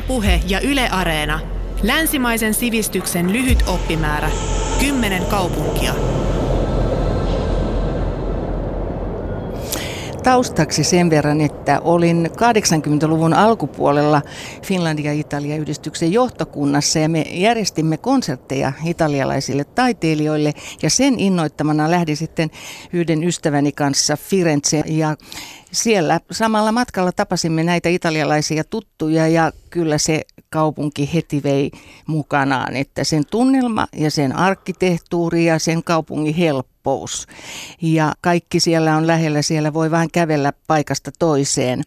Ylepuhe ja Yle Areena. Länsimaisen sivistyksen lyhyt oppimäärä. Kymmenen kaupunkia. Taustaksi sen verran, että olin 80-luvun alkupuolella Finlandia-Italia-yhdistyksen johtokunnassa ja me järjestimme konsertteja italialaisille taiteilijoille ja sen innoittamana lähdin sitten yhden ystäväni kanssa Firenze ja siellä samalla matkalla tapasimme näitä italialaisia tuttuja ja kyllä se kaupunki heti vei mukanaan, että sen tunnelma ja sen arkkitehtuuri ja sen kaupungin helppous. Ja kaikki siellä on lähellä, siellä voi vain kävellä paikasta toiseen.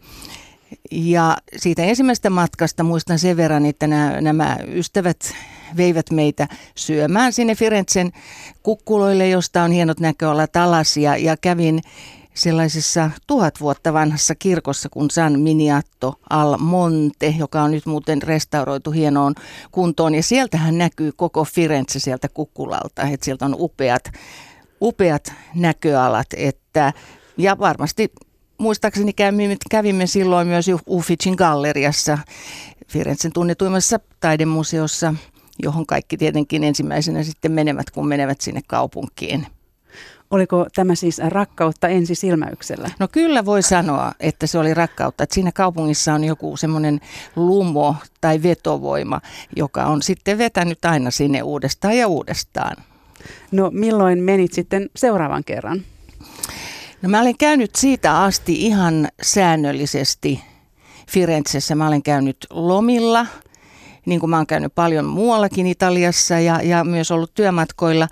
Ja siitä ensimmäisestä matkasta muistan sen verran, että nämä, nämä ystävät veivät meitä syömään sinne Firenzen kukkuloille, josta on hienot näköalat alas ja, ja kävin sellaisessa tuhat vuotta vanhassa kirkossa kuin San Miniatto al Monte, joka on nyt muuten restauroitu hienoon kuntoon. Ja sieltähän näkyy koko Firenze sieltä kukkulalta, että sieltä on upeat, upeat näköalat. Että, ja varmasti muistaakseni kävimme, kävimme silloin myös Ufficin galleriassa, Firenzen tunnetuimmassa taidemuseossa, johon kaikki tietenkin ensimmäisenä sitten menevät, kun menevät sinne kaupunkiin. Oliko tämä siis rakkautta ensisilmäyksellä? No kyllä voi sanoa, että se oli rakkautta. Että siinä kaupungissa on joku semmoinen lumo tai vetovoima, joka on sitten vetänyt aina sinne uudestaan ja uudestaan. No milloin menit sitten seuraavan kerran? No mä olen käynyt siitä asti ihan säännöllisesti Firenzessä. Mä olen käynyt lomilla, niin kuin mä olen käynyt paljon muuallakin Italiassa ja, ja myös ollut työmatkoilla.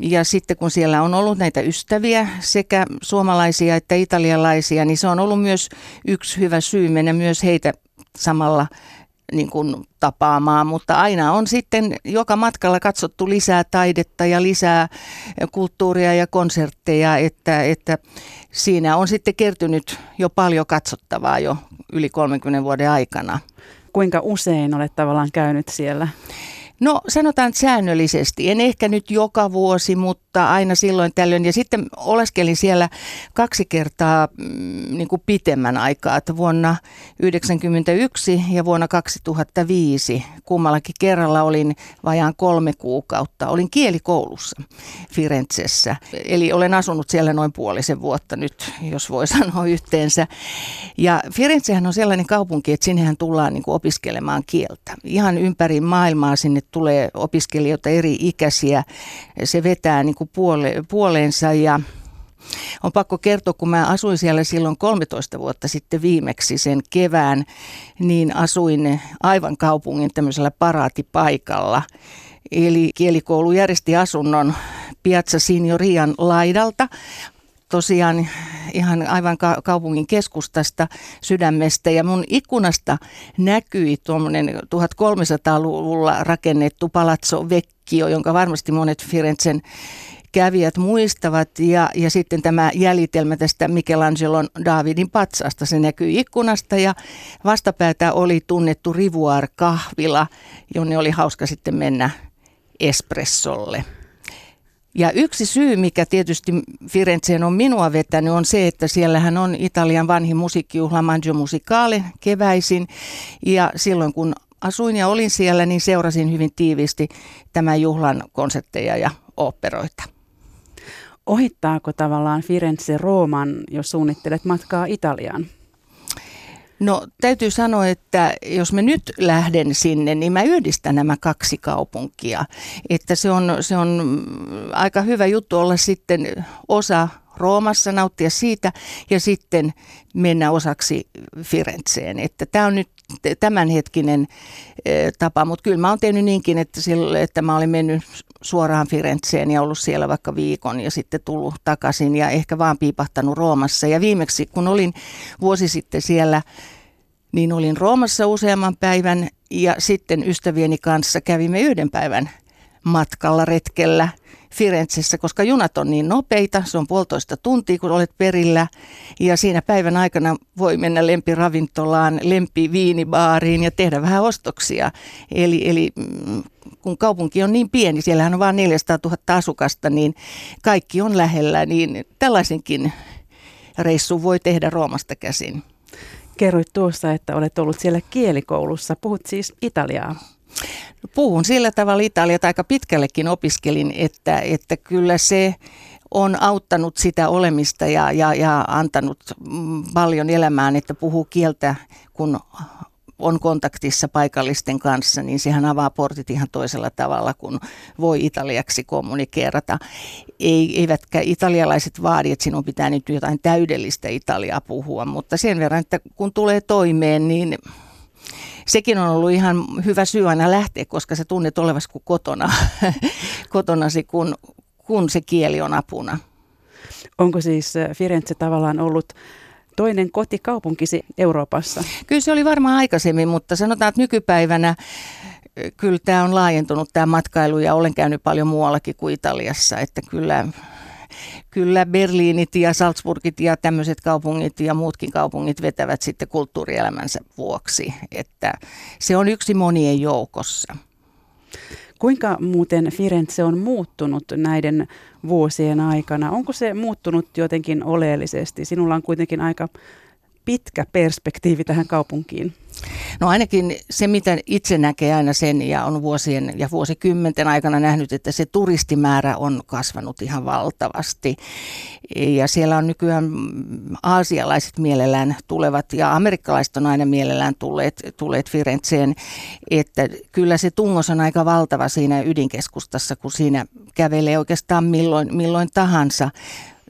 Ja sitten kun siellä on ollut näitä ystäviä, sekä suomalaisia että italialaisia, niin se on ollut myös yksi hyvä syy mennä myös heitä samalla niin kuin tapaamaan, mutta aina on sitten joka matkalla katsottu lisää taidetta ja lisää kulttuuria ja konsertteja, että, että siinä on sitten kertynyt jo paljon katsottavaa jo yli 30 vuoden aikana. Kuinka usein olet tavallaan käynyt siellä? No sanotaan säännöllisesti, en ehkä nyt joka vuosi, mutta aina silloin tällöin. Ja sitten oleskelin siellä kaksi kertaa mm, niin kuin pitemmän aikaa, että vuonna 1991 ja vuonna 2005 kummallakin kerralla olin vajaan kolme kuukautta. Olin kielikoulussa Firenzessä, eli olen asunut siellä noin puolisen vuotta nyt, jos voi sanoa yhteensä. Ja Firenzehän on sellainen kaupunki, että sinnehän tullaan niin kuin opiskelemaan kieltä. Ihan ympäri maailmaa sinne tulee opiskelijoita eri ikäisiä. Se vetää niin kuin puole, puoleensa ja on pakko kertoa, kun mä asuin siellä silloin 13 vuotta sitten viimeksi sen kevään, niin asuin aivan kaupungin tämmöisellä paraatipaikalla. Eli kielikoulu järjesti asunnon Piazza Signorian laidalta tosiaan ihan aivan ka- kaupungin keskustasta, sydämestä. Ja mun ikkunasta näkyi tuommoinen 1300-luvulla rakennettu Palazzo Vecchio, jonka varmasti monet Firenzen kävijät muistavat. Ja, ja sitten tämä jäljitelmä tästä Michelangelon Davidin patsasta, se näkyy ikkunasta ja vastapäätä oli tunnettu Rivuar-kahvila, jonne oli hauska sitten mennä espressolle. Ja yksi syy, mikä tietysti Firenzeen on minua vetänyt, on se, että siellähän on Italian vanhin musiikkijuhla Mangio Musicale keväisin. Ja silloin kun asuin ja olin siellä, niin seurasin hyvin tiiviisti tämän juhlan konsepteja ja operoita. Ohittaako tavallaan Firenze Rooman, jos suunnittelet matkaa Italiaan? No täytyy sanoa, että jos mä nyt lähden sinne, niin mä yhdistän nämä kaksi kaupunkia. Että se on, se on aika hyvä juttu olla sitten osa Roomassa, nauttia siitä ja sitten mennä osaksi Firenzeen. Että tämä on nyt tämänhetkinen e, tapa, mutta kyllä mä oon tehnyt niinkin, että, sille, että mä olin mennyt suoraan Firenzeen ja ollut siellä vaikka viikon ja sitten tullut takaisin ja ehkä vaan piipahtanut Roomassa. Ja viimeksi kun olin vuosi sitten siellä, niin olin Roomassa useamman päivän ja sitten ystävieni kanssa kävimme yhden päivän matkalla retkellä Firenzessä, koska junat on niin nopeita, se on puolitoista tuntia, kun olet perillä. Ja siinä päivän aikana voi mennä lempiravintolaan, lempiviinibaariin ja tehdä vähän ostoksia. Eli, eli mm, kun kaupunki on niin pieni, siellähän on vain 400 000 asukasta, niin kaikki on lähellä, niin tällaisenkin reissu voi tehdä Roomasta käsin. Kerroit tuossa, että olet ollut siellä kielikoulussa. Puhut siis italiaa. Puhun sillä tavalla Italiaa, aika pitkällekin opiskelin, että, että kyllä se on auttanut sitä olemista ja, ja, ja antanut mm, paljon elämään, että puhuu kieltä, kun on kontaktissa paikallisten kanssa, niin sehän avaa portit ihan toisella tavalla, kun voi italiaksi kommunikeerata. Ei, eivätkä italialaiset vaadi, että sinun pitää nyt jotain täydellistä italiaa puhua, mutta sen verran, että kun tulee toimeen, niin sekin on ollut ihan hyvä syy aina lähteä, koska sä tunnet olevasi kuin kotona, kotonasi, kun, kun se kieli on apuna. Onko siis äh, Firenze tavallaan ollut toinen kotikaupunkisi Euroopassa? Kyllä se oli varmaan aikaisemmin, mutta sanotaan, että nykypäivänä kyllä tämä on laajentunut tämä matkailu ja olen käynyt paljon muuallakin kuin Italiassa, että kyllä, kyllä Berliinit ja Salzburgit ja tämmöiset kaupungit ja muutkin kaupungit vetävät sitten kulttuurielämänsä vuoksi, että se on yksi monien joukossa. Kuinka muuten Firenze on muuttunut näiden vuosien aikana? Onko se muuttunut jotenkin oleellisesti? Sinulla on kuitenkin aika pitkä perspektiivi tähän kaupunkiin. No ainakin se, mitä itse näkee aina sen ja on vuosien ja vuosikymmenten aikana nähnyt, että se turistimäärä on kasvanut ihan valtavasti. Ja siellä on nykyään aasialaiset mielellään tulevat ja amerikkalaiset on aina mielellään tulleet, tulleet Firenzeen. Että kyllä se tungos on aika valtava siinä ydinkeskustassa, kun siinä kävelee oikeastaan milloin, milloin tahansa.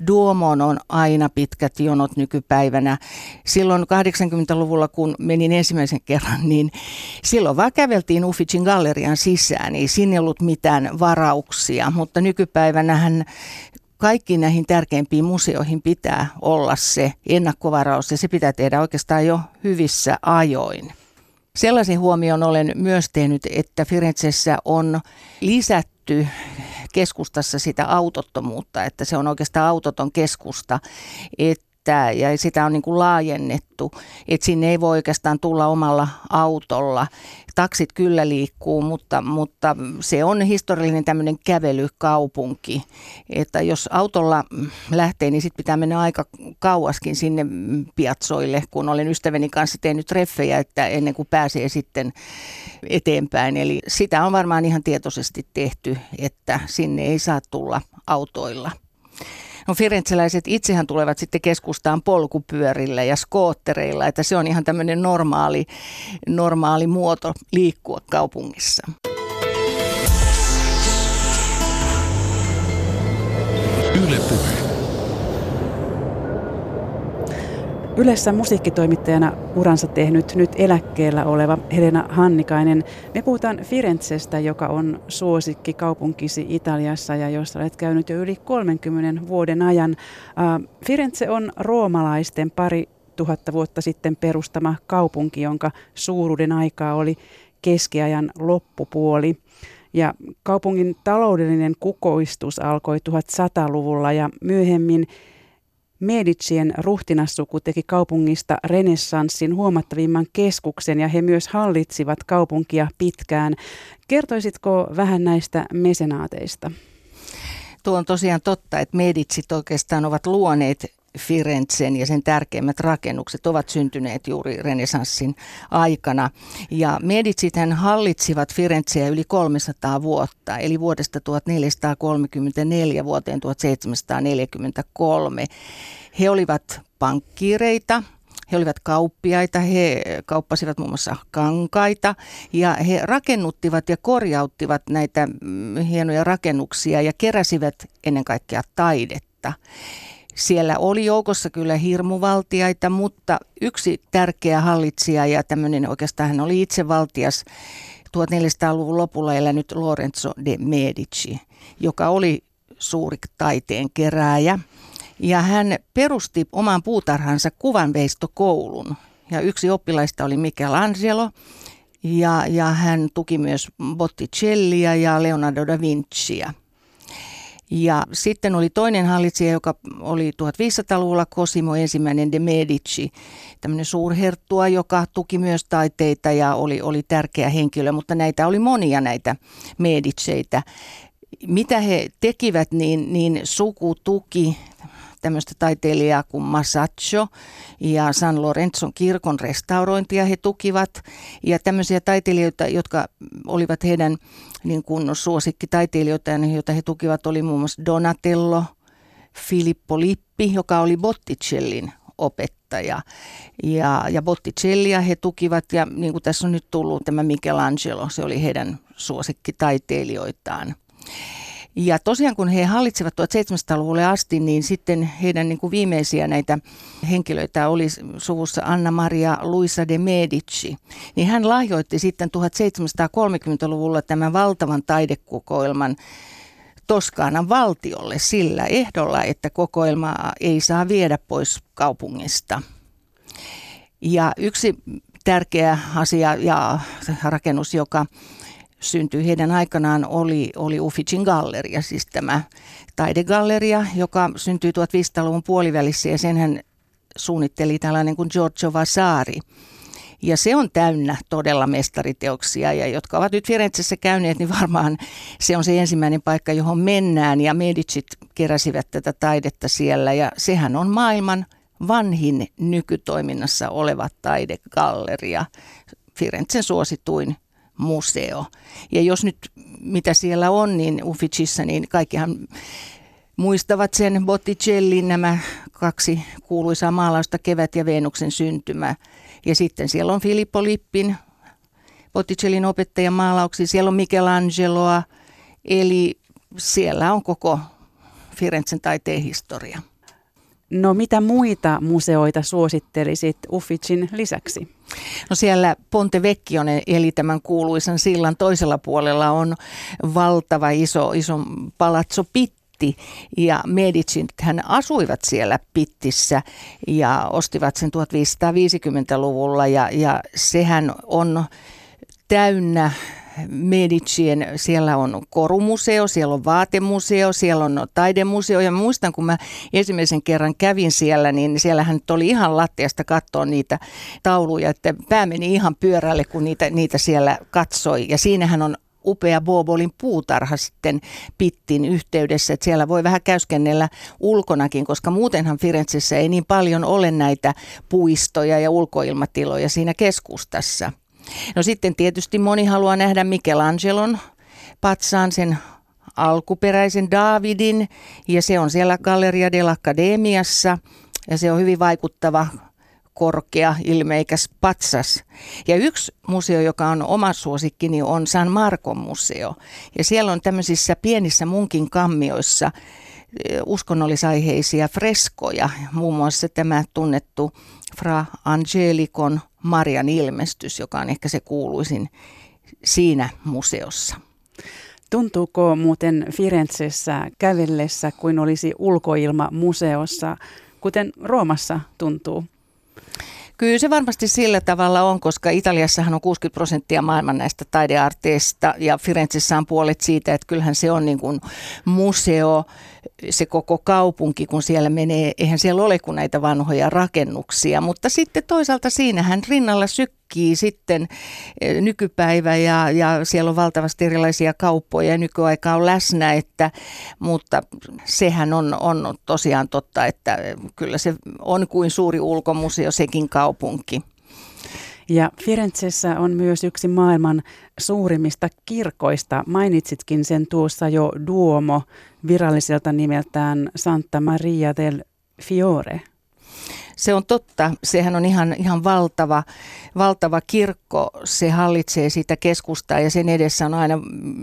Duomoon on aina pitkät jonot nykypäivänä. Silloin 80-luvulla, kun menin ensimmäisen kerran, niin silloin vaan käveltiin Ufficin gallerian sisään. Ei sinne ollut mitään varauksia, mutta nykypäivänähän kaikki näihin tärkeimpiin museoihin pitää olla se ennakkovaraus ja se pitää tehdä oikeastaan jo hyvissä ajoin. Sellaisen huomion olen myös tehnyt, että Firenzessä on lisätty keskustassa sitä autottomuutta, että se on oikeastaan autoton keskusta, että, ja sitä on niin kuin laajennettu, että sinne ei voi oikeastaan tulla omalla autolla. Taksit kyllä liikkuu, mutta, mutta se on historiallinen tämmöinen kävelykaupunki, että jos autolla lähtee, niin sitten pitää mennä aika kauaskin sinne piatsoille, kun olen ystäväni kanssa tehnyt treffejä, että ennen kuin pääsee sitten eteenpäin. Eli sitä on varmaan ihan tietoisesti tehty, että sinne ei saa tulla autoilla. No firenzeläiset itsehän tulevat sitten keskustaan polkupyörillä ja skoottereilla, että se on ihan tämmöinen normaali, normaali muoto liikkua kaupungissa. Yle puhe. Ylessä musiikkitoimittajana uransa tehnyt nyt eläkkeellä oleva Helena Hannikainen. Me puhutaan Firenzestä, joka on suosikki kaupunkisi Italiassa ja jossa olet käynyt jo yli 30 vuoden ajan. Firenze on roomalaisten pari tuhatta vuotta sitten perustama kaupunki, jonka suuruuden aikaa oli keskiajan loppupuoli. Ja kaupungin taloudellinen kukoistus alkoi 1100-luvulla ja myöhemmin Medicien ruhtinassuku teki kaupungista renessanssin huomattavimman keskuksen ja he myös hallitsivat kaupunkia pitkään. Kertoisitko vähän näistä mesenaateista? Tuo on tosiaan totta, että Medicit oikeastaan ovat luoneet Firenzen ja sen tärkeimmät rakennukset ovat syntyneet juuri renesanssin aikana. Ja Medicit hän hallitsivat Firenzeä yli 300 vuotta, eli vuodesta 1434 vuoteen 1743. He olivat pankkiireita, he olivat kauppiaita, he kauppasivat muun muassa kankaita ja he rakennuttivat ja korjauttivat näitä mm, hienoja rakennuksia ja keräsivät ennen kaikkea taidetta. Siellä oli joukossa kyllä hirmuvaltiaita, mutta yksi tärkeä hallitsija ja tämmöinen oikeastaan hän oli itsevaltias 1400-luvun lopulla elänyt Lorenzo de Medici, joka oli suuri taiteen kerääjä. Ja hän perusti oman puutarhansa kuvanveistokoulun. Ja yksi oppilaista oli Michelangelo, ja, ja hän tuki myös Botticellia ja Leonardo da Vinciä. Ja sitten oli toinen hallitsija, joka oli 1500-luvulla Cosimo ensimmäinen de Medici, tämmöinen suurherttua, joka tuki myös taiteita ja oli, oli tärkeä henkilö, mutta näitä oli monia näitä Mediceitä. Mitä he tekivät, niin, niin suku tuki tämmöistä taiteilijaa kuin Masaccio ja San Lorenzon kirkon restaurointia he tukivat. Ja tämmöisiä taiteilijoita, jotka olivat heidän niin kuin suosikkitaiteilijoita, joita he tukivat, oli muun muassa Donatello, Filippo Lippi, joka oli Botticellin opettaja. Ja, ja Botticellia he tukivat ja niin kuin tässä on nyt tullut tämä Michelangelo, se oli heidän suosikkitaiteilijoitaan. Ja tosiaan kun he hallitsevat 1700-luvulle asti, niin sitten heidän niin kuin viimeisiä näitä henkilöitä oli suvussa Anna-Maria Luisa de Medici. Niin hän lahjoitti sitten 1730-luvulla tämän valtavan taidekokoelman Toskaanan valtiolle sillä ehdolla, että kokoelmaa ei saa viedä pois kaupungista. Ja yksi tärkeä asia ja rakennus, joka syntyi heidän aikanaan, oli, oli Ufficin galleria, siis tämä taidegalleria, joka syntyi 1500-luvun puolivälissä ja sen hän suunnitteli tällainen kuin Giorgio Vasari. Ja se on täynnä todella mestariteoksia ja jotka ovat nyt Firenzessä käyneet, niin varmaan se on se ensimmäinen paikka, johon mennään ja Medicit keräsivät tätä taidetta siellä ja sehän on maailman vanhin nykytoiminnassa oleva taidegalleria, Firenzen suosituin museo. Ja jos nyt mitä siellä on, niin Ufficissa, niin kaikkihan muistavat sen Botticellin nämä kaksi kuuluisaa maalausta, Kevät ja Venuksen syntymä. Ja sitten siellä on Filippo Lippin, Botticellin opettajan maalauksia, siellä on Michelangeloa, eli siellä on koko Firenzen taiteen historia. No mitä muita museoita suosittelisit Ufficin lisäksi? No siellä Ponte Vecchione, eli tämän kuuluisan sillan toisella puolella on valtava iso, iso palazzo Pitti ja Medicit hän asuivat siellä Pittissä ja ostivat sen 1550-luvulla ja, ja sehän on täynnä Medicien, siellä on korumuseo, siellä on vaatemuseo, siellä on taidemuseo. Ja muistan, kun mä ensimmäisen kerran kävin siellä, niin siellähän oli ihan lattiasta katsoa niitä tauluja, että pää meni ihan pyörälle, kun niitä, niitä siellä katsoi. Ja siinähän on upea Bobolin puutarha sitten Pittin yhteydessä, että siellä voi vähän käyskennellä ulkonakin, koska muutenhan Firenzessä ei niin paljon ole näitä puistoja ja ulkoilmatiloja siinä keskustassa. No sitten tietysti moni haluaa nähdä Michelangelon patsaan sen alkuperäisen Davidin ja se on siellä Galleria dell'Accademiassa ja se on hyvin vaikuttava korkea, ilmeikäs patsas. Ja yksi museo, joka on oma suosikkini, on San Marcon museo. Ja siellä on tämmöisissä pienissä munkin kammioissa eh, uskonnollisaiheisia freskoja, muun muassa tämä tunnettu Fra Angelicon Marian ilmestys, joka on ehkä se kuuluisin siinä museossa. Tuntuuko muuten Firenzessä kävellessä kuin olisi ulkoilma museossa, kuten Roomassa tuntuu? Kyllä se varmasti sillä tavalla on, koska Italiassahan on 60 prosenttia maailman näistä taidearteista ja Firenzessä on puolet siitä, että kyllähän se on niin kuin museo, se koko kaupunki, kun siellä menee, eihän siellä ole kuin näitä vanhoja rakennuksia, mutta sitten toisaalta siinähän rinnalla sykkii sitten eh, nykypäivä ja, ja siellä on valtavasti erilaisia kauppoja ja nykyaika on läsnä, että, mutta sehän on, on tosiaan totta, että kyllä se on kuin suuri ulkomuseo sekin kaupunki. Ja Firenzessä on myös yksi maailman suurimmista kirkoista. Mainitsitkin sen tuossa jo Duomo viralliselta nimeltään Santa Maria del Fiore. Se on totta. Sehän on ihan, ihan valtava, valtava kirkko. Se hallitsee sitä keskustaa ja sen edessä on aina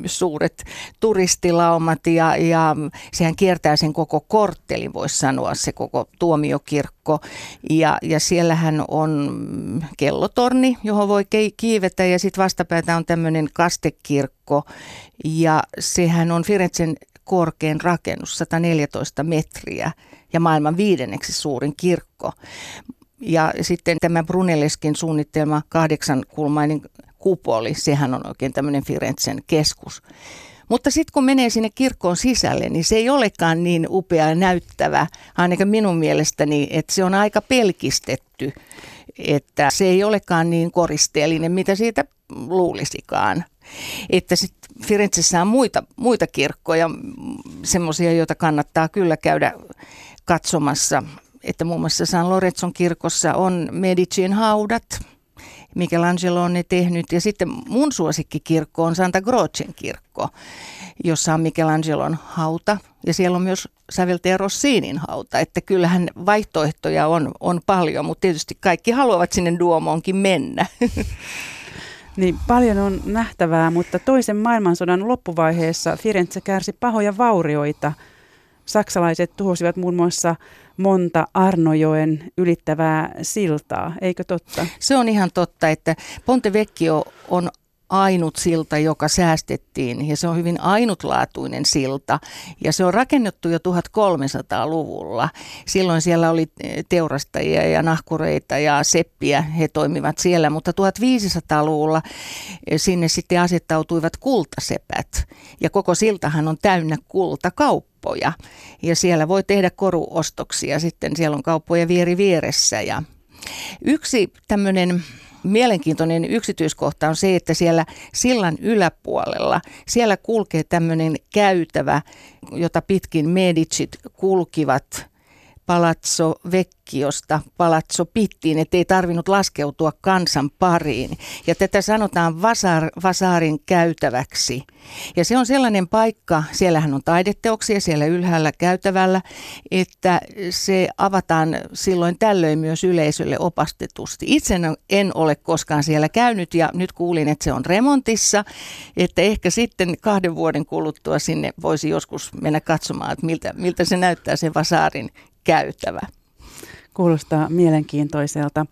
suuret turistilaumat ja, ja sehän kiertää sen koko korttelin, voisi sanoa, se koko tuomiokirkko. Ja, ja siellähän on kellotorni, johon voi kiivetä ja sitten vastapäätä on tämmöinen kastekirkko. Ja sehän on Firenzen korkein rakennus, 114 metriä ja maailman viidenneksi suurin kirkko. Ja sitten tämä Brunelleskin suunnittelma kahdeksankulmainen kupoli, sehän on oikein tämmöinen Firenzen keskus. Mutta sitten kun menee sinne kirkkoon sisälle, niin se ei olekaan niin upea ja näyttävä, ainakin minun mielestäni, että se on aika pelkistetty, että se ei olekaan niin koristeellinen, mitä siitä luulisikaan. Että sitten Firenzessä on muita, muita kirkkoja, semmoisia, joita kannattaa kyllä käydä katsomassa. Että muun muassa San Lorenzon kirkossa on Medicin haudat, Michelangelo on ne tehnyt. Ja sitten mun suosikkikirkko on Santa Crocen kirkko, jossa on Michelangelon hauta. Ja siellä on myös säveltäjä Rossinin hauta. Että kyllähän vaihtoehtoja on, on paljon, mutta tietysti kaikki haluavat sinne Duomoonkin mennä. Niin paljon on nähtävää, mutta toisen maailmansodan loppuvaiheessa Firenze kärsi pahoja vaurioita. Saksalaiset tuhosivat muun muassa monta Arnojoen ylittävää siltaa, eikö totta? Se on ihan totta, että Ponte Vecchio on ainut silta, joka säästettiin ja se on hyvin ainutlaatuinen silta. Ja se on rakennettu jo 1300-luvulla. Silloin siellä oli teurastajia ja nahkureita ja seppiä, he toimivat siellä, mutta 1500-luvulla sinne sitten asettautuivat kultasepät. Ja koko siltahan on täynnä kultakauppoja. Ja siellä voi tehdä koruostoksia sitten, siellä on kauppoja vieri vieressä ja yksi tämmöinen mielenkiintoinen yksityiskohta on se, että siellä sillan yläpuolella, siellä kulkee tämmöinen käytävä, jota pitkin Medicit kulkivat Palazzo Vecchiosta Palazzo Pittiin, ettei tarvinnut laskeutua kansan pariin. Ja tätä sanotaan vasar, vasaarin käytäväksi. Ja se on sellainen paikka, siellähän on taideteoksia siellä ylhäällä käytävällä, että se avataan silloin tällöin myös yleisölle opastetusti. Itse en ole koskaan siellä käynyt ja nyt kuulin, että se on remontissa, että ehkä sitten kahden vuoden kuluttua sinne voisi joskus mennä katsomaan, että miltä, miltä se näyttää se vasaarin käytävä. Kuulostaa mielenkiintoiselta.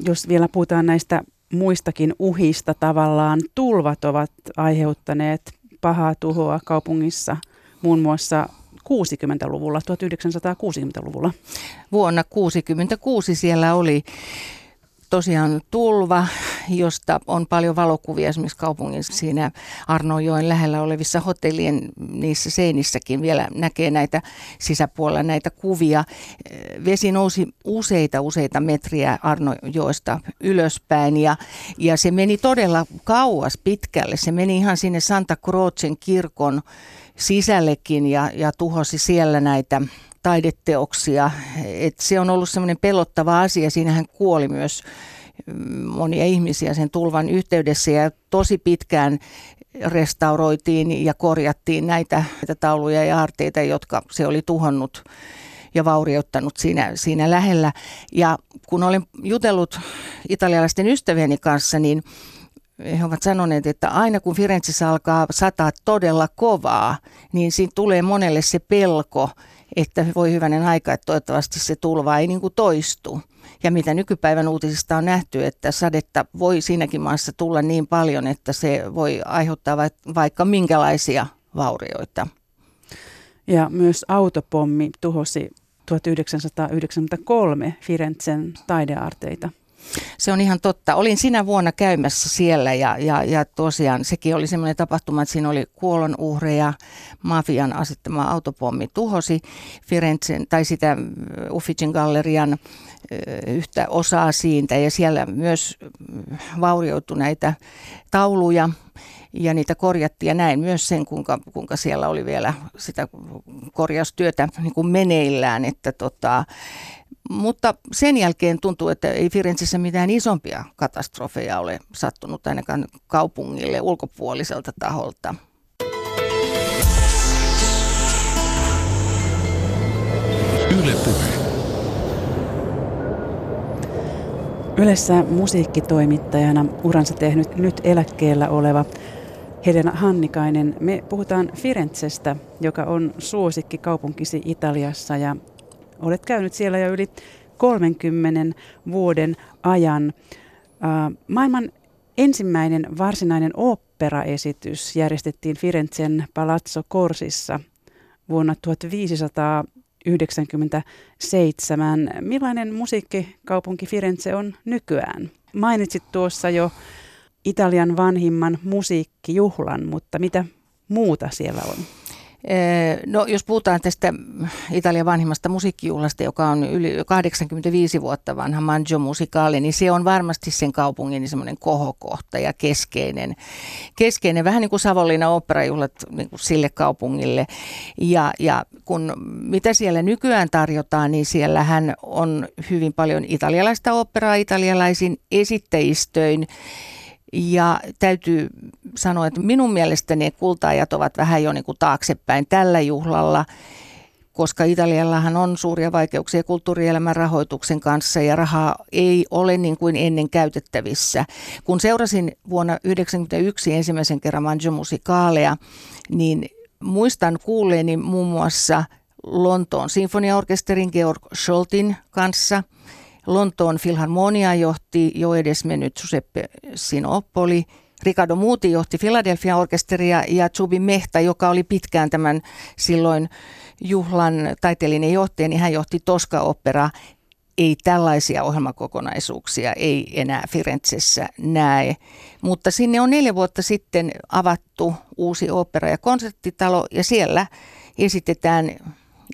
Jos vielä puhutaan näistä muistakin uhista tavallaan, tulvat ovat aiheuttaneet pahaa tuhoa kaupungissa muun muassa 60-luvulla, 1960-luvulla. Vuonna 1966 siellä oli tosiaan tulva, josta on paljon valokuvia esimerkiksi kaupungin siinä Arnojoen lähellä olevissa hotellien niissä seinissäkin vielä näkee näitä sisäpuolella näitä kuvia. Vesi nousi useita useita metriä Arnojoesta ylöspäin ja, ja se meni todella kauas pitkälle. Se meni ihan sinne Santa Crocen kirkon sisällekin ja, ja tuhosi siellä näitä taideteoksia. Et se on ollut semmoinen pelottava asia. Siinähän kuoli myös mm, monia ihmisiä sen tulvan yhteydessä ja tosi pitkään restauroitiin ja korjattiin näitä, näitä tauluja ja aarteita, jotka se oli tuhonnut ja vaurioittanut siinä, siinä lähellä. Ja kun olen jutellut italialaisten ystävieni kanssa, niin he ovat sanoneet, että aina kun Firenzessä alkaa sataa todella kovaa, niin siinä tulee monelle se pelko, että voi hyvänen aika, että toivottavasti se tulva ei niin kuin toistu. Ja mitä nykypäivän uutisista on nähty, että sadetta voi siinäkin maassa tulla niin paljon, että se voi aiheuttaa vaikka minkälaisia vaurioita. Ja myös autopommi tuhosi 1993 Firenzen taidearteita. Se on ihan totta. Olin sinä vuonna käymässä siellä ja, ja, ja tosiaan sekin oli semmoinen tapahtuma, että siinä oli kuolonuhreja, mafian asettama autopommi tuhosi Firenzen tai sitä Uffizin gallerian yhtä osaa siitä ja siellä myös vaurioitui näitä tauluja ja niitä korjattiin ja näin myös sen, kuinka, kuinka siellä oli vielä sitä korjaustyötä niin kuin meneillään, että tota, mutta sen jälkeen tuntuu, että ei Firenzessä mitään isompia katastrofeja ole sattunut ainakaan kaupungille ulkopuoliselta taholta. Yle puhe. Ylessä musiikkitoimittajana uransa tehnyt nyt eläkkeellä oleva Helena Hannikainen. Me puhutaan Firenzestä, joka on suosikki kaupunkisi Italiassa ja Olet käynyt siellä jo yli 30 vuoden ajan. Maailman ensimmäinen varsinainen oopperaesitys järjestettiin Firenzen Palazzo Corsissa vuonna 1597. Millainen musiikkikaupunki Firenze on nykyään? Mainitsit tuossa jo Italian vanhimman musiikkijuhlan, mutta mitä muuta siellä on? No jos puhutaan tästä Italian vanhimmasta musiikkijuhlasta, joka on yli 85 vuotta vanha Mangio Musicale, niin se on varmasti sen kaupungin niin semmoinen kohokohta ja keskeinen, keskeinen vähän niin kuin Savonlinnan operajuhlat niin kuin sille kaupungille. Ja, ja kun, mitä siellä nykyään tarjotaan, niin siellähän on hyvin paljon italialaista operaa italialaisin esittäjistöin ja täytyy sanoa, että minun mielestäni kultaajat ovat vähän jo niin kuin taaksepäin tällä juhlalla, koska Italiallahan on suuria vaikeuksia kulttuurielämän rahoituksen kanssa ja rahaa ei ole niin kuin ennen käytettävissä. Kun seurasin vuonna 1991 ensimmäisen kerran Mangio Musicalea, niin muistan kuulleeni muun muassa Lontoon sinfoniaorkesterin Georg Scholtin kanssa – Lontoon Filharmonia johti jo edesmennyt Giuseppe Sinopoli. Ricardo Muuti johti Philadelphia orkesteria ja Zubi Mehta, joka oli pitkään tämän silloin juhlan taiteellinen johtaja, niin hän johti Toska-operaa. Ei tällaisia ohjelmakokonaisuuksia, ei enää Firenzessä näe. Mutta sinne on neljä vuotta sitten avattu uusi opera- ja konserttitalo ja siellä esitetään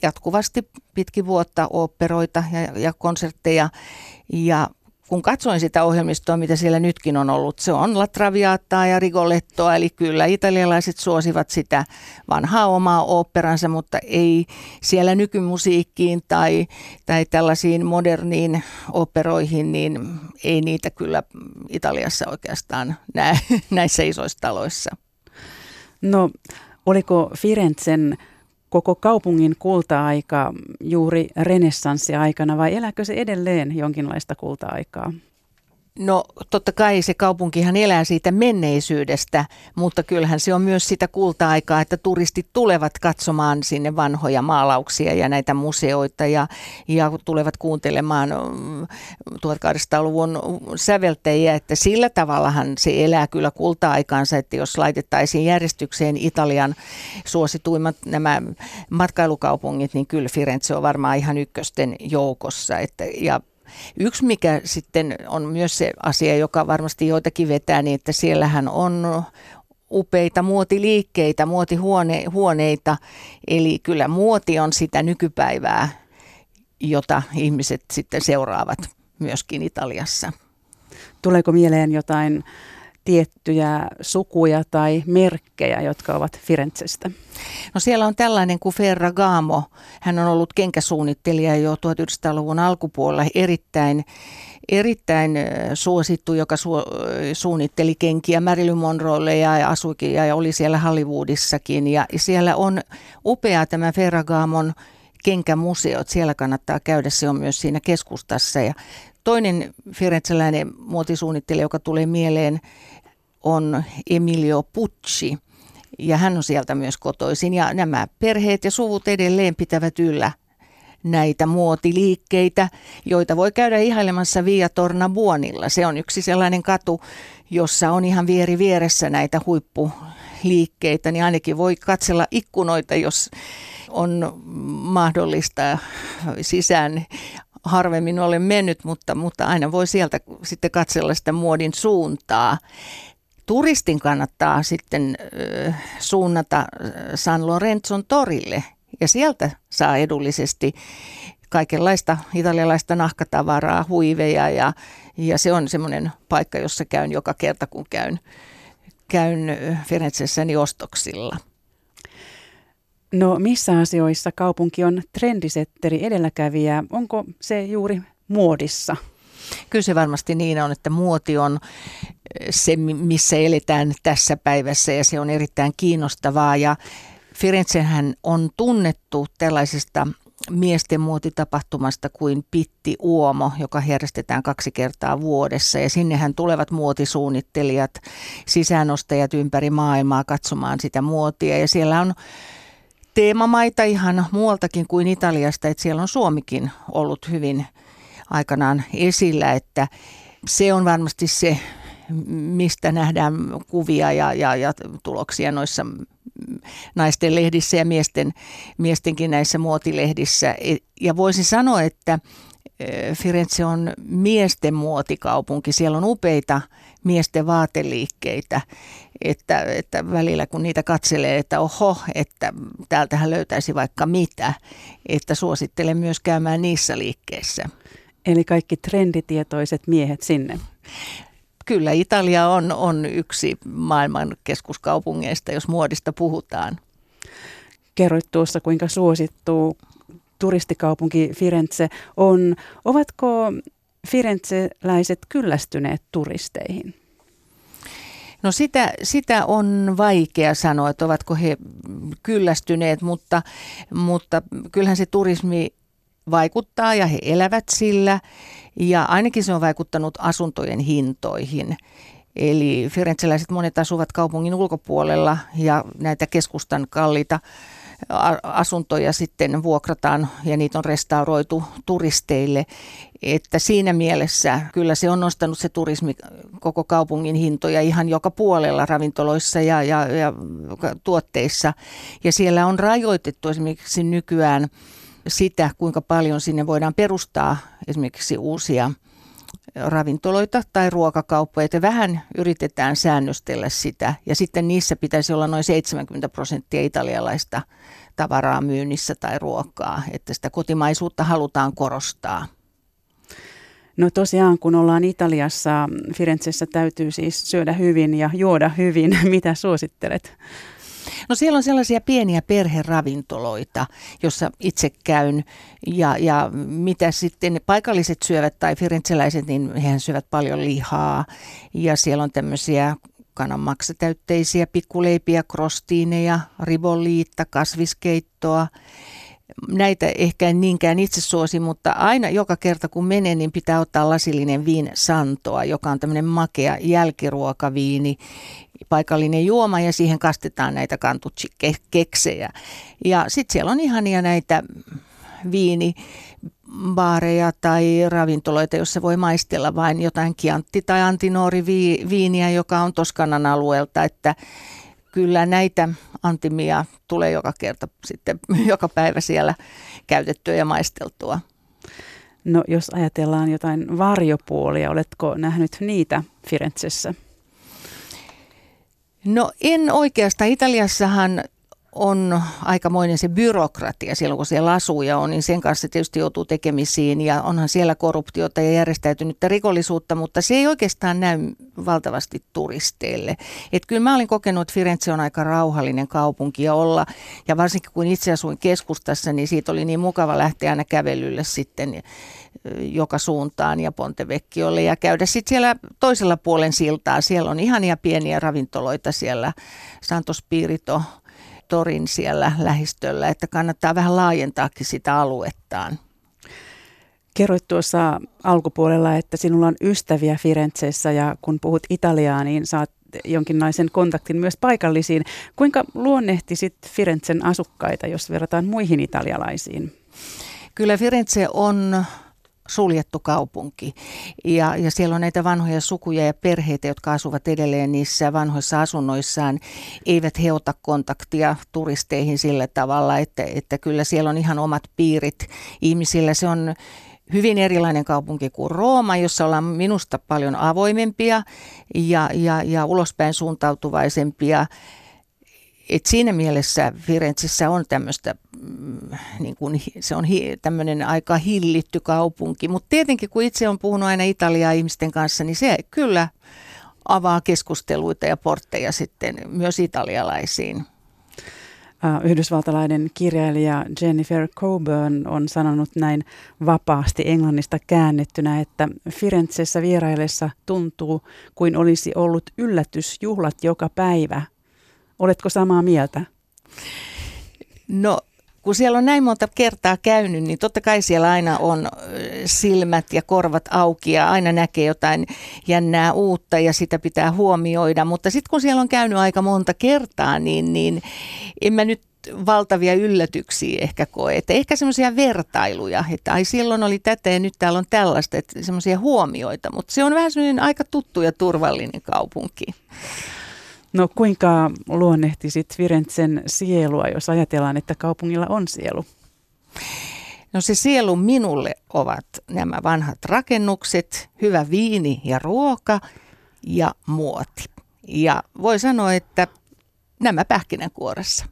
jatkuvasti pitkin vuotta oopperoita ja, ja konsertteja. Ja kun katsoin sitä ohjelmistoa, mitä siellä nytkin on ollut, se on La Traviataa ja Rigolettoa, eli kyllä italialaiset suosivat sitä vanhaa omaa oopperansa, mutta ei siellä nykymusiikkiin tai, tai tällaisiin moderniin operoihin, niin ei niitä kyllä Italiassa oikeastaan näe näissä isoissa taloissa. No, oliko Firenzen koko kaupungin kulta-aika juuri renessanssi-aikana vai elääkö se edelleen jonkinlaista kulta-aikaa? No totta kai se kaupunkihan elää siitä menneisyydestä, mutta kyllähän se on myös sitä kulta-aikaa, että turistit tulevat katsomaan sinne vanhoja maalauksia ja näitä museoita ja, ja tulevat kuuntelemaan 1800-luvun mm, säveltäjiä, että sillä tavallahan se elää kyllä kulta-aikaansa, että jos laitettaisiin järjestykseen Italian suosituimmat nämä matkailukaupungit, niin kyllä Firenze on varmaan ihan ykkösten joukossa. Että, ja Yksi, mikä sitten on myös se asia, joka varmasti joitakin vetää, niin että siellähän on upeita muotiliikkeitä, muotihuoneita, eli kyllä muoti on sitä nykypäivää, jota ihmiset sitten seuraavat myöskin Italiassa. Tuleeko mieleen jotain tiettyjä sukuja tai merkkejä, jotka ovat Firenzestä? No siellä on tällainen kuin Ferragamo. Hän on ollut kenkäsuunnittelija jo 1900-luvun alkupuolella erittäin erittäin suosittu, joka su- suunnitteli kenkiä Marilyn Monroelle ja asuikin ja oli siellä Hollywoodissakin. Ja siellä on upea tämä Ferragamon kenkämuseot, siellä kannattaa käydä, se on myös siinä keskustassa. Ja toinen firenzeläinen muotisuunnittelija, joka tulee mieleen, on Emilio Pucci ja hän on sieltä myös kotoisin. Ja nämä perheet ja suvut edelleen pitävät yllä näitä muotiliikkeitä, joita voi käydä ihailemassa Via Torna Buonilla. Se on yksi sellainen katu, jossa on ihan vieri vieressä näitä huippuliikkeitä, niin ainakin voi katsella ikkunoita, jos on mahdollista. Sisään harvemmin olen mennyt, mutta, mutta aina voi sieltä sitten katsella sitä muodin suuntaa turistin kannattaa sitten suunnata San Lorenzon torille ja sieltä saa edullisesti kaikenlaista italialaista nahkatavaraa, huiveja ja, ja se on semmoinen paikka, jossa käyn joka kerta, kun käyn, käyn Firenzessäni ostoksilla. No missä asioissa kaupunki on trendisetteri edelläkävijä? Onko se juuri muodissa? Kyllä se varmasti niin on, että muoti on se, missä eletään tässä päivässä ja se on erittäin kiinnostavaa. Ja Firenzehän on tunnettu tällaisesta miesten muotitapahtumasta kuin Pitti Uomo, joka järjestetään kaksi kertaa vuodessa. Ja sinnehän tulevat muotisuunnittelijat, sisäänostajat ympäri maailmaa katsomaan sitä muotia. Ja siellä on teemamaita ihan muualtakin kuin Italiasta, että siellä on Suomikin ollut hyvin aikanaan esillä, että se on varmasti se, mistä nähdään kuvia ja, ja, ja tuloksia noissa naisten lehdissä ja miesten, miestenkin näissä muotilehdissä. E, ja voisin sanoa, että e, Firenze on miesten muotikaupunki. Siellä on upeita miesten vaateliikkeitä. että, että välillä kun niitä katselee, että oho, että täältähän löytäisi vaikka mitä, että suosittelen myös käymään niissä liikkeissä. Eli kaikki trenditietoiset miehet sinne. Kyllä Italia on, on yksi maailman keskuskaupungeista, jos muodista puhutaan. Kerroit tuossa, kuinka suosittu turistikaupunki Firenze on. Ovatko firenzeläiset kyllästyneet turisteihin? No sitä, sitä on vaikea sanoa, että ovatko he kyllästyneet, mutta, mutta kyllähän se turismi vaikuttaa ja he elävät sillä ja ainakin se on vaikuttanut asuntojen hintoihin. Eli firenzeläiset monet asuvat kaupungin ulkopuolella ja näitä keskustan kalliita asuntoja sitten vuokrataan ja niitä on restauroitu turisteille. Että siinä mielessä kyllä se on nostanut se turismi koko kaupungin hintoja ihan joka puolella ravintoloissa ja, ja, ja tuotteissa. Ja siellä on rajoitettu esimerkiksi nykyään sitä, kuinka paljon sinne voidaan perustaa esimerkiksi uusia ravintoloita tai ruokakauppoja, että vähän yritetään säännöstellä sitä. Ja sitten niissä pitäisi olla noin 70 prosenttia italialaista tavaraa myynnissä tai ruokaa, että sitä kotimaisuutta halutaan korostaa. No tosiaan, kun ollaan Italiassa, Firenzessä täytyy siis syödä hyvin ja juoda hyvin. Mitä suosittelet? No siellä on sellaisia pieniä perheravintoloita, jossa itse käyn ja, ja mitä sitten paikalliset syövät tai firenzeläiset, niin hehän syövät paljon lihaa ja siellä on tämmöisiä kananmaksatäytteisiä pikkuleipiä, krostiineja, ribolliitta, kasviskeittoa. Näitä ehkä en niinkään itse suosi, mutta aina joka kerta kun menen, niin pitää ottaa lasillinen viin santoa, joka on tämmöinen makea jälkiruokaviini, paikallinen juoma ja siihen kastetaan näitä kantucci-keksejä. Ja sitten siellä on ihania näitä viini baareja tai ravintoloita, jossa voi maistella vain jotain kiantti- tai antinoori-viiniä, joka on Toskanan alueelta, että kyllä näitä antimia tulee joka kerta sitten joka päivä siellä käytettyä ja maisteltua. No jos ajatellaan jotain varjopuolia, oletko nähnyt niitä Firenzessä? No en oikeastaan. Italiassahan on aikamoinen se byrokratia silloin, kun siellä asuu ja on, niin sen kanssa tietysti joutuu tekemisiin ja onhan siellä korruptiota ja järjestäytynyttä rikollisuutta, mutta se ei oikeastaan näy valtavasti turisteille. Et kyllä mä olin kokenut, että Firenze on aika rauhallinen kaupunki ja olla, ja varsinkin kun itse asuin keskustassa, niin siitä oli niin mukava lähteä aina kävelylle sitten joka suuntaan ja Pontevecchiolle ja käydä sitten siellä toisella puolen siltaa. Siellä on ihania pieniä ravintoloita siellä, Santo Spirito, torin siellä lähistöllä, että kannattaa vähän laajentaakin sitä aluettaan. Kerroit tuossa alkupuolella, että sinulla on ystäviä Firenzessä ja kun puhut Italiaa, niin saat jonkinlaisen kontaktin myös paikallisiin. Kuinka luonnehtisit Firenzen asukkaita, jos verrataan muihin italialaisiin? Kyllä Firenze on suljettu kaupunki. Ja, ja siellä on näitä vanhoja sukuja ja perheitä, jotka asuvat edelleen niissä vanhoissa asunnoissaan. Eivät he ota kontaktia turisteihin sillä tavalla, että, että kyllä siellä on ihan omat piirit ihmisillä. Se on hyvin erilainen kaupunki kuin Rooma, jossa ollaan minusta paljon avoimempia ja, ja, ja ulospäin suuntautuvaisempia et siinä mielessä Firenzessä on tämmöistä, mm, niin kuin, se on hi, tämmöinen aika hillitty kaupunki, mutta tietenkin kun itse on puhunut aina Italiaa ihmisten kanssa, niin se kyllä avaa keskusteluita ja portteja sitten myös italialaisiin. Yhdysvaltalainen kirjailija Jennifer Coburn on sanonut näin vapaasti englannista käännettynä, että Firenzessä vieraillessa tuntuu kuin olisi ollut yllätysjuhlat joka päivä Oletko samaa mieltä? No kun siellä on näin monta kertaa käynyt, niin totta kai siellä aina on silmät ja korvat auki ja aina näkee jotain jännää uutta ja sitä pitää huomioida. Mutta sitten kun siellä on käynyt aika monta kertaa, niin, niin en mä nyt valtavia yllätyksiä ehkä koe. Että ehkä semmoisia vertailuja, että ai silloin oli tätä ja nyt täällä on tällaista, että semmoisia huomioita. Mutta se on vähän semmoinen aika tuttu ja turvallinen kaupunki. No kuinka luonnehtisit Firenzen sielua, jos ajatellaan, että kaupungilla on sielu? No se sielu minulle ovat nämä vanhat rakennukset, hyvä viini ja ruoka ja muoti. Ja voi sanoa, että nämä pähkinänkuoressa.